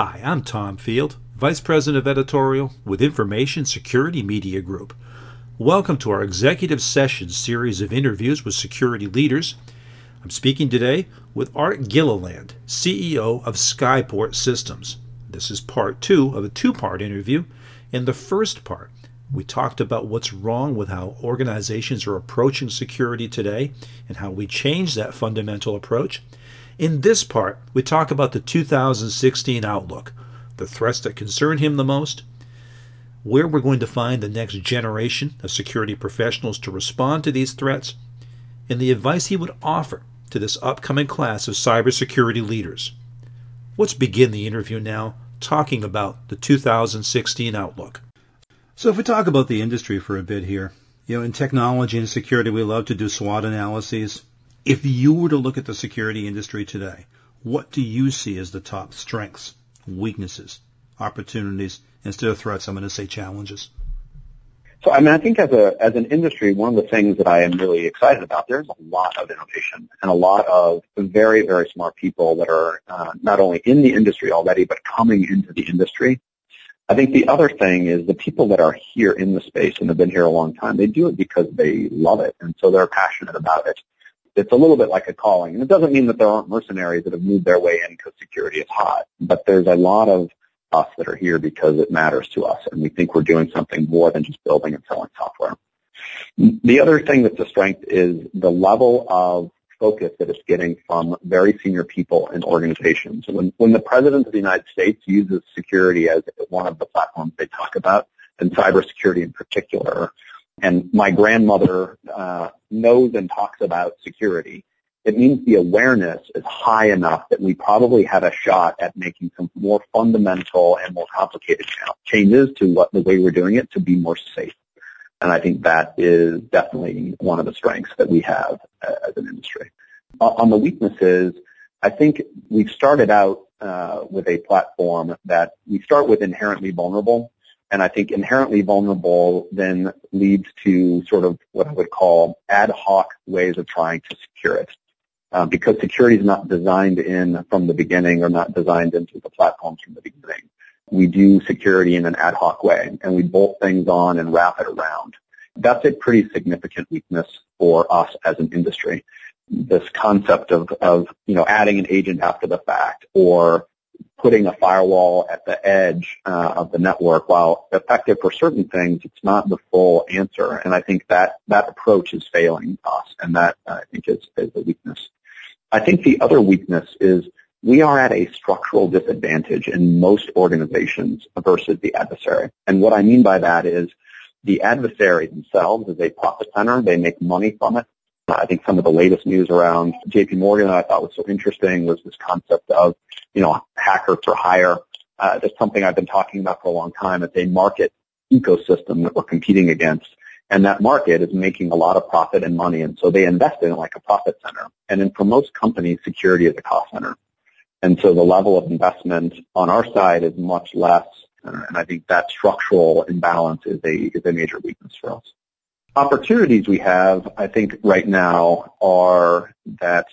Hi, I'm Tom Field, Vice President of Editorial with Information Security Media Group. Welcome to our Executive Sessions series of interviews with security leaders. I'm speaking today with Art Gilliland, CEO of Skyport Systems. This is part two of a two part interview. In the first part, we talked about what's wrong with how organizations are approaching security today and how we change that fundamental approach. In this part, we talk about the 2016 outlook, the threats that concern him the most, where we're going to find the next generation of security professionals to respond to these threats, and the advice he would offer to this upcoming class of cybersecurity leaders. Let's begin the interview now talking about the 2016 outlook. So, if we talk about the industry for a bit here, you know, in technology and security, we love to do SWOT analyses. If you were to look at the security industry today, what do you see as the top strengths, weaknesses, opportunities, instead of threats, I'm going to say challenges? So, I mean, I think as a as an industry, one of the things that I am really excited about, there's a lot of innovation and a lot of very, very smart people that are uh, not only in the industry already, but coming into the industry. I think the other thing is the people that are here in the space and have been here a long time, they do it because they love it, and so they're passionate about it it's a little bit like a calling. And it doesn't mean that there aren't mercenaries that have moved their way in because security is hot, but there's a lot of us that are here because it matters to us and we think we're doing something more than just building and selling software. The other thing that's a strength is the level of focus that it's getting from very senior people in organizations. When, when the President of the United States uses security as one of the platforms they talk about, and cybersecurity in particular, and my grandmother uh, knows and talks about security, it means the awareness is high enough that we probably have a shot at making some more fundamental and more complicated changes to what the way we're doing it to be more safe. And I think that is definitely one of the strengths that we have uh, as an industry. On the weaknesses, I think we've started out uh, with a platform that we start with inherently vulnerable and I think inherently vulnerable then leads to sort of what I would call ad hoc ways of trying to secure it. Uh, because security is not designed in from the beginning or not designed into the platforms from the beginning. We do security in an ad hoc way and we bolt things on and wrap it around. That's a pretty significant weakness for us as an industry. This concept of, of, you know, adding an agent after the fact or putting a firewall at the edge uh, of the network, while effective for certain things, it's not the full answer. And I think that that approach is failing us, and that uh, I think is, is a weakness. I think the other weakness is we are at a structural disadvantage in most organizations versus the adversary. And what I mean by that is the adversary themselves is a profit center. They make money from it. I think some of the latest news around JP Morgan that I thought was so interesting was this concept of, you know, hacker for hire. Uh, that's something I've been talking about for a long time. It's a market ecosystem that we're competing against. And that market is making a lot of profit and money. And so they invest in it like a profit center. And then for most companies, security is a cost center. And so the level of investment on our side is much less. And I think that structural imbalance is a, is a major weakness for us opportunities we have, I think, right now are that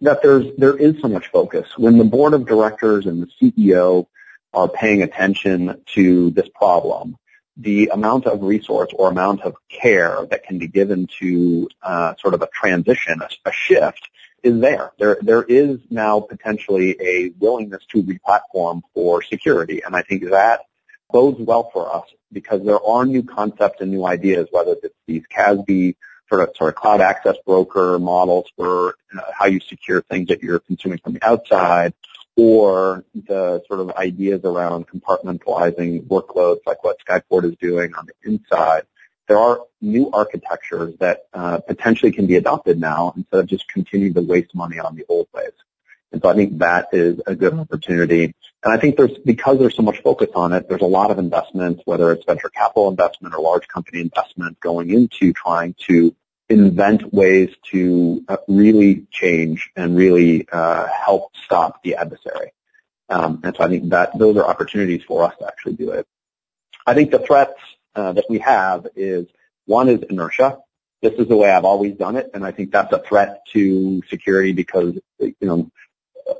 that there's there is so much focus when the board of directors and the CEO are paying attention to this problem. The amount of resource or amount of care that can be given to uh, sort of a transition, a, a shift, is there. There there is now potentially a willingness to replatform for security, and I think that bodes well for us because there are new concepts and new ideas, whether it's these CASB sort of, sort of cloud access broker models for you know, how you secure things that you're consuming from the outside, or the sort of ideas around compartmentalizing workloads like what Skyport is doing on the inside. There are new architectures that uh, potentially can be adopted now instead of just continuing to waste money on the old ways. And so I think that is a good opportunity. And I think there's, because there's so much focus on it, there's a lot of investment, whether it's venture capital investment or large company investment going into trying to invent ways to uh, really change and really uh, help stop the adversary. Um, and so I think that those are opportunities for us to actually do it. I think the threats uh, that we have is one is inertia. This is the way I've always done it, and I think that's a threat to security because you know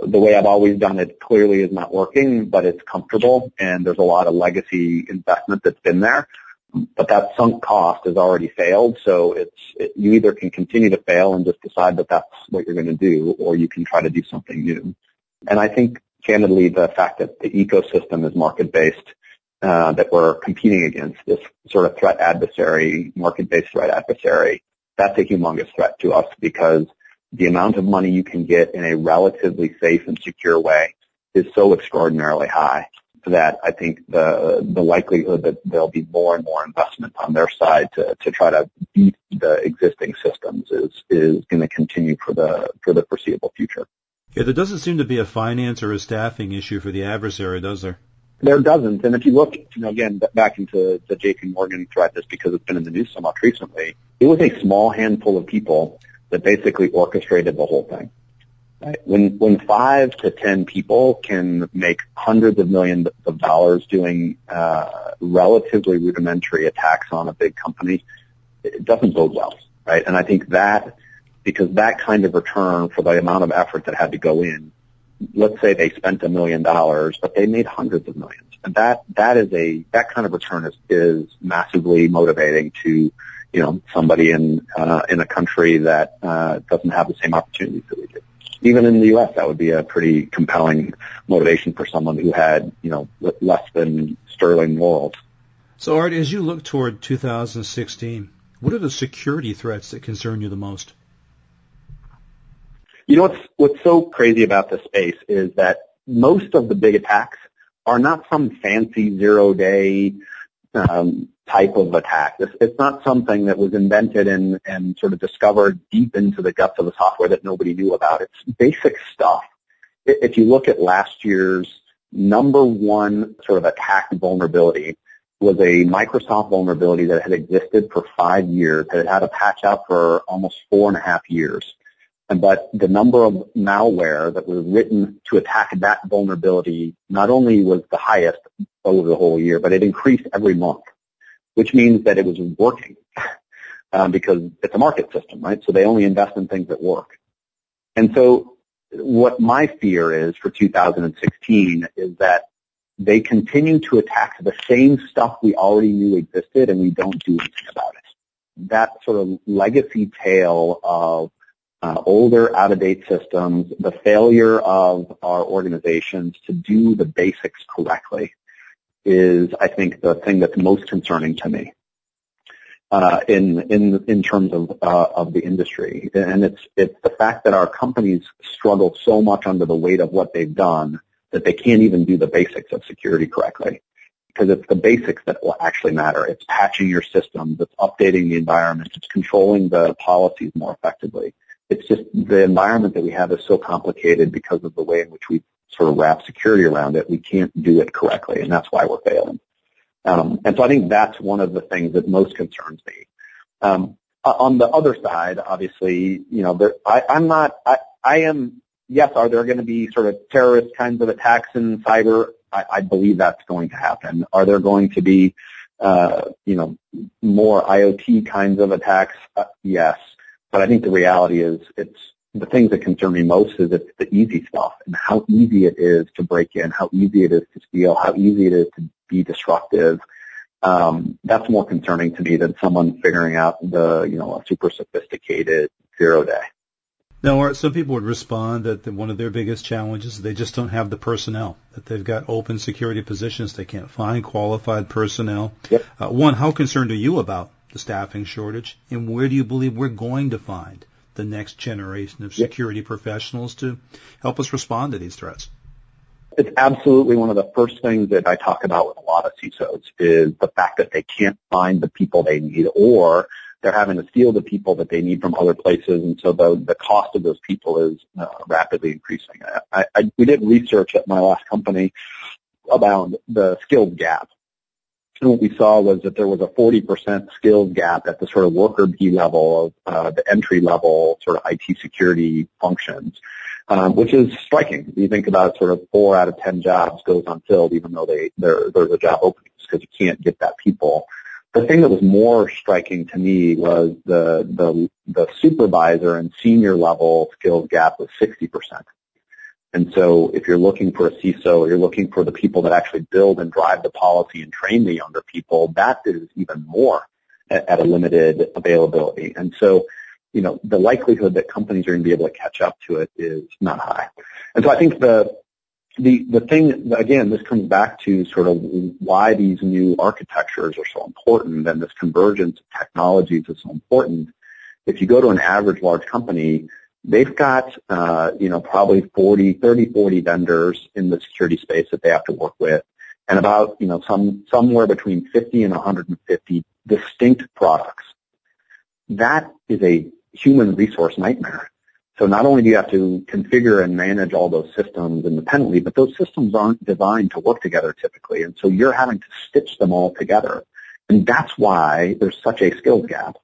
the way I've always done it clearly is not working, but it's comfortable and there's a lot of legacy investment that's been there. But that sunk cost has already failed, so it's it, you either can continue to fail and just decide that that's what you're going to do, or you can try to do something new. And I think, candidly, the fact that the ecosystem is market-based, uh, that we're competing against this sort of threat adversary, market-based threat adversary, that's a humongous threat to us because the amount of money you can get in a relatively safe and secure way is so extraordinarily high that I think the the likelihood that there'll be more and more investment on their side to, to try to beat the existing systems is is going to continue for the for the foreseeable future. Yeah, there doesn't seem to be a finance or a staffing issue for the adversary, does there? There doesn't. And if you look, you know, again, back into the JP Morgan threat, just because it's been in the news so much recently, it was a small handful of people that basically orchestrated the whole thing. Right? When when five to ten people can make hundreds of millions of dollars doing uh, relatively rudimentary attacks on a big company, it doesn't bode well, right? And I think that because that kind of return for the amount of effort that had to go in, let's say they spent a million dollars, but they made hundreds of millions, and that that is a that kind of return is is massively motivating to you know, somebody in uh, in a country that uh, doesn't have the same opportunities that we do. Even in the U.S., that would be a pretty compelling motivation for someone who had, you know, less than sterling morals. So, Art, as you look toward 2016, what are the security threats that concern you the most? You know what's what's so crazy about this space is that most of the big attacks are not some fancy zero day um, type of attack. It's, it's not something that was invented and, and sort of discovered deep into the guts of the software that nobody knew about. It's basic stuff. If you look at last year's number one sort of attack vulnerability was a Microsoft vulnerability that had existed for five years, had had a patch out for almost four and a half years. And but the number of malware that was written to attack that vulnerability not only was the highest over the whole year, but it increased every month which means that it was working um, because it's a market system, right? So they only invest in things that work. And so what my fear is for 2016 is that they continue to attack the same stuff we already knew existed and we don't do anything about it. That sort of legacy tail of uh, older, out-of-date systems, the failure of our organizations to do the basics correctly, is, I think, the thing that's most concerning to me uh, in in in terms of uh, of the industry, and it's it's the fact that our companies struggle so much under the weight of what they've done that they can't even do the basics of security correctly. Because it's the basics that will actually matter. It's patching your systems, it's updating the environment, it's controlling the policies more effectively. It's just the environment that we have is so complicated because of the way in which we sort of wrap security around it, we can't do it correctly, and that's why we're failing. Um, and so I think that's one of the things that most concerns me. Um, on the other side, obviously, you know, there, I, I'm not, I, I am, yes, are there going to be sort of terrorist kinds of attacks in cyber? I, I believe that's going to happen. Are there going to be, uh, you know, more IoT kinds of attacks? Uh, yes. But I think the reality is it's the things that concern me most is it's the easy stuff and how easy it is to break in, how easy it is to steal, how easy it is to be disruptive. Um, that's more concerning to me than someone figuring out the, you know, a super sophisticated zero day. Now, some people would respond that one of their biggest challenges is they just don't have the personnel, that they've got open security positions, they can't find qualified personnel. Yep. Uh, one, how concerned are you about the staffing shortage, and where do you believe we're going to find the next generation of security yep. professionals to help us respond to these threats? It's absolutely one of the first things that I talk about with a lot of CISOs is the fact that they can't find the people they need or they're having to steal the people that they need from other places, and so the the cost of those people is uh, rapidly increasing. I, I, we did research at my last company about the skills gap, what we saw was that there was a 40% skills gap at the sort of worker bee level of uh, the entry level sort of IT security functions, um, which is striking. You think about sort of four out of 10 jobs goes unfilled even though they, there, there's a job opening because you can't get that people. The thing that was more striking to me was the, the, the supervisor and senior level skills gap was 60%. And so if you're looking for a CISO, you're looking for the people that actually build and drive the policy and train the younger people, that is even more at, at a limited availability. And so, you know, the likelihood that companies are going to be able to catch up to it is not high. And so I think the the the thing again, this comes back to sort of why these new architectures are so important and this convergence of technologies is so important. If you go to an average large company, they've got uh, you know probably 40, 30, 40 vendors in the security space that they have to work with, and about you know some somewhere between 50 and 150 distinct products. That is a human resource nightmare. So not only do you have to configure and manage all those systems independently, but those systems aren't designed to work together typically. And so you're having to stitch them all together. And that's why there's such a skills gap.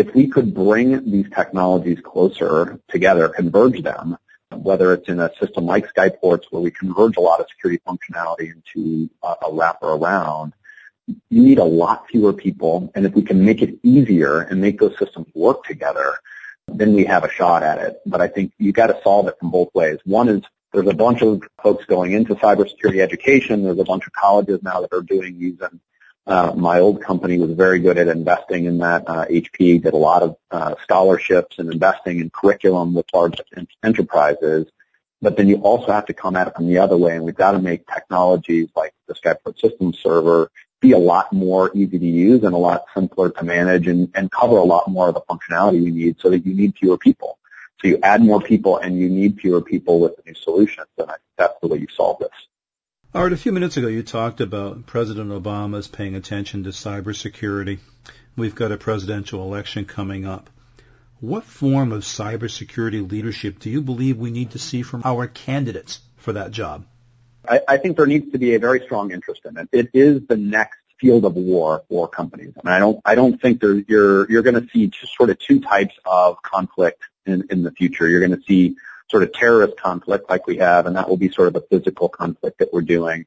If we could bring these technologies closer together, converge them, whether it's in a system like Skyports where we converge a lot of security functionality into a, wrapper around, you need a lot fewer people. And if we can make it easier and make those systems work together, then we have a shot at it. But I think you've got to solve it from both ways. One is there's a bunch of folks going into cybersecurity education. There's a bunch of colleges now that are doing these. And uh, my old company was very good at investing in that. Uh, HP did a lot of uh, scholarships and investing in curriculum with large enterprises. But then you also have to come at it from the other way, and we've got to make technologies like the Skyport Systems Server be a lot more easy to use and a lot simpler to manage and, and cover a lot more of the functionality you need so that you need fewer people. So you add more people and you need fewer people with the new solutions. And I think that's the way you solve this. Art, a few minutes ago you talked about President Obama's paying attention to cybersecurity. We've got a presidential election coming up. What form of cybersecurity leadership do you believe we need to see from our candidates for that job? I, I think there needs to be a very strong interest in it. It is the next field of war for companies. And I don't, I don't think there, you're, you're going to see just sort of two types of conflict in, in the future. You're going to see sort of terrorist conflict like we have, and that will be sort of the physical conflict that we're doing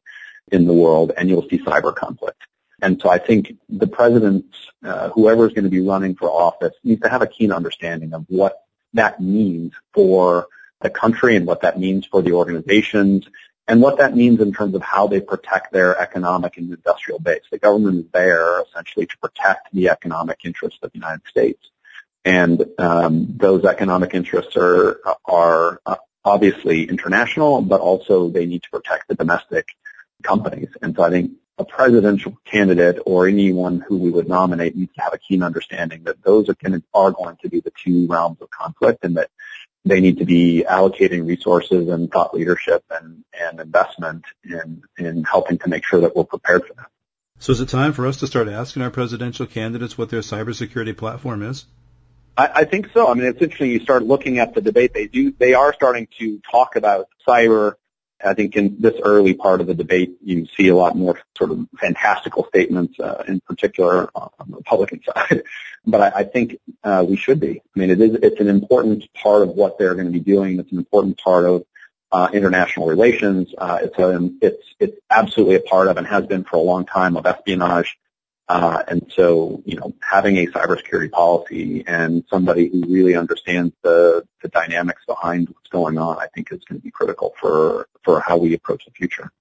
in the world, and you'll see cyber conflict. And so I think the presidents, uh, is going to be running for office, needs to have a keen understanding of what that means for the country and what that means for the organizations and what that means in terms of how they protect their economic and industrial base. The government is there essentially to protect the economic interests of the United States, and um, those economic interests are are uh, obviously international, but also they need to protect the domestic companies. And so I think a presidential candidate or anyone who we would nominate needs to have a keen understanding that those are going to, are going to be the two realms of conflict and that they need to be allocating resources and thought leadership and, and investment in, in helping to make sure that we're prepared for that. So is it time for us to start asking our presidential candidates what their cybersecurity platform is? I, I think so. I mean, it's interesting. You start looking at the debate. They do. They are starting to talk about cyber I think in this early part of the debate, you see a lot more sort of fantastical statements, uh, in particular on the Republican side. But I, I think uh, we should be. I mean, it is it's an important part of what they're going to be doing. It's an important part of uh, international relations. Uh, it's a it's it's absolutely a part of and has been for a long time of espionage. Uh, and so, you know, having a cybersecurity policy and somebody who really understands the, the dynamics behind what's going on, I think is going to be critical for, for how we approach the future.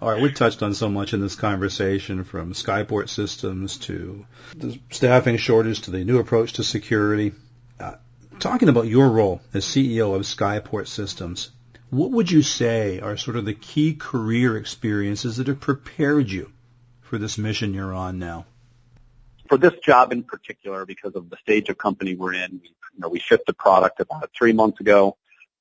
All right, we've touched on so much in this conversation from Skyport systems to the staffing shortage to the new approach to security. Uh, talking about your role as CEO of Skyport Systems, what would you say are sort of the key career experiences that have prepared you for this mission you're on now? For this job in particular, because of the stage of company we're in, you know, we shipped the product about three months ago.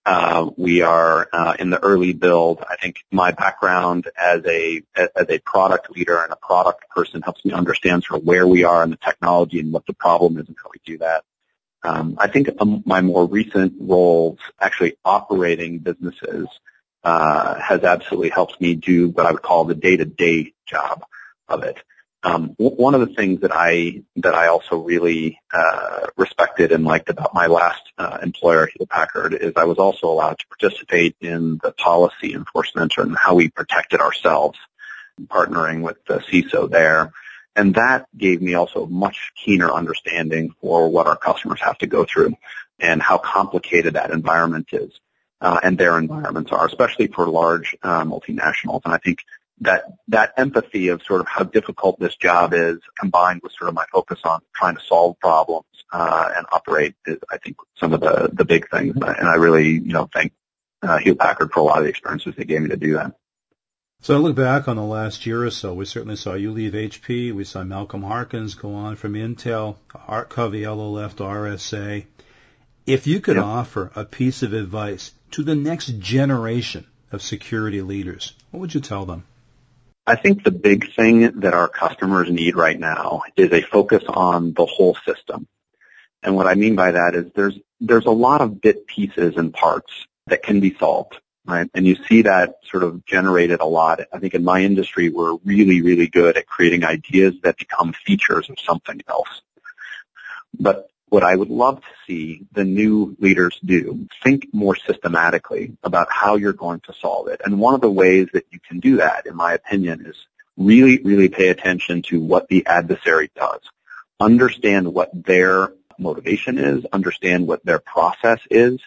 Uh, we are uh, in the early build. I think my background as a as a product leader and a product person helps me understand sort of where we are in the technology and what the problem is and how we do that. Um, I think um, my more recent roles, actually operating businesses, uh, has absolutely helped me do what I would call the day-to-day job of it. Um, one of the things that I that I also really uh, respected and liked about my last uh, employer, Hewlett Packard, is I was also allowed to participate in the policy enforcement and how we protected ourselves, partnering with the CISO there, and that gave me also a much keener understanding for what our customers have to go through and how complicated that environment is. uh, and their environments are, especially for large uh, multinationals. And I think that that empathy of sort of how difficult this job is, combined with sort of my focus on trying to solve problems uh, and operate, is I think some of the the big things. And I really, you know, thank uh, Hewlett Packard for a lot of the experiences they gave me to do that. So I look back on the last year or so. We certainly saw you leave HP. We saw Malcolm Harkins go on from Intel. Art Coviello left RSA. If you could offer a piece of advice to the next generation of security leaders, what would you tell them? I think the big thing that our customers need right now is a focus on the whole system. And what I mean by that is there's there's a lot of bit pieces and parts that can be solved, right? And you see that sort of generated a lot. I think in my industry we're really, really good at creating ideas that become features of something else. But what I would love to see the new leaders do, think more systematically about how you're going to solve it. And one of the ways that you can do that, in my opinion, is really, really pay attention to what the adversary does. Understand what their motivation is, understand what their process is,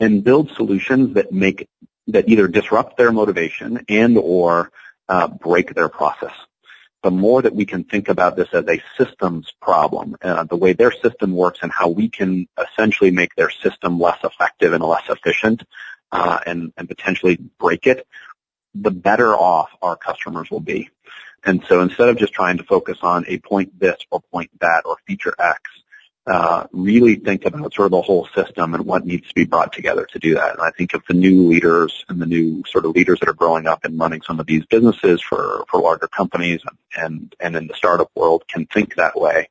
and build solutions that make, that either disrupt their motivation and or uh, break their process the more that we can think about this as a systems problem, uh, the way their system works and how we can essentially make their system less effective and less efficient uh, and, and potentially break it, the better off our customers will be. And so instead of just trying to focus on a point this or point that or feature X, uh, really think about sort of the whole system and what needs to be brought together to do that. And I think if the new leaders and the new sort of leaders that are growing up and running some of these businesses for, for larger companies and, and in the startup world can think that way,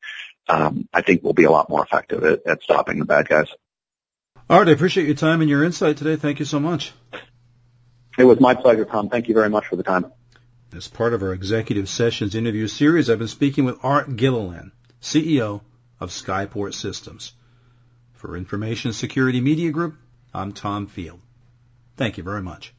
um, I think we'll be a lot more effective at, at stopping the bad guys. Art, I appreciate your time and your insight today. Thank you so much. It was my pleasure, Tom. Thank you very much for the time. As part of our executive sessions interview series, I've been speaking with Art Gilliland, CEO of Skyport Systems. For Information Security Media Group, I'm Tom Field. Thank you very much.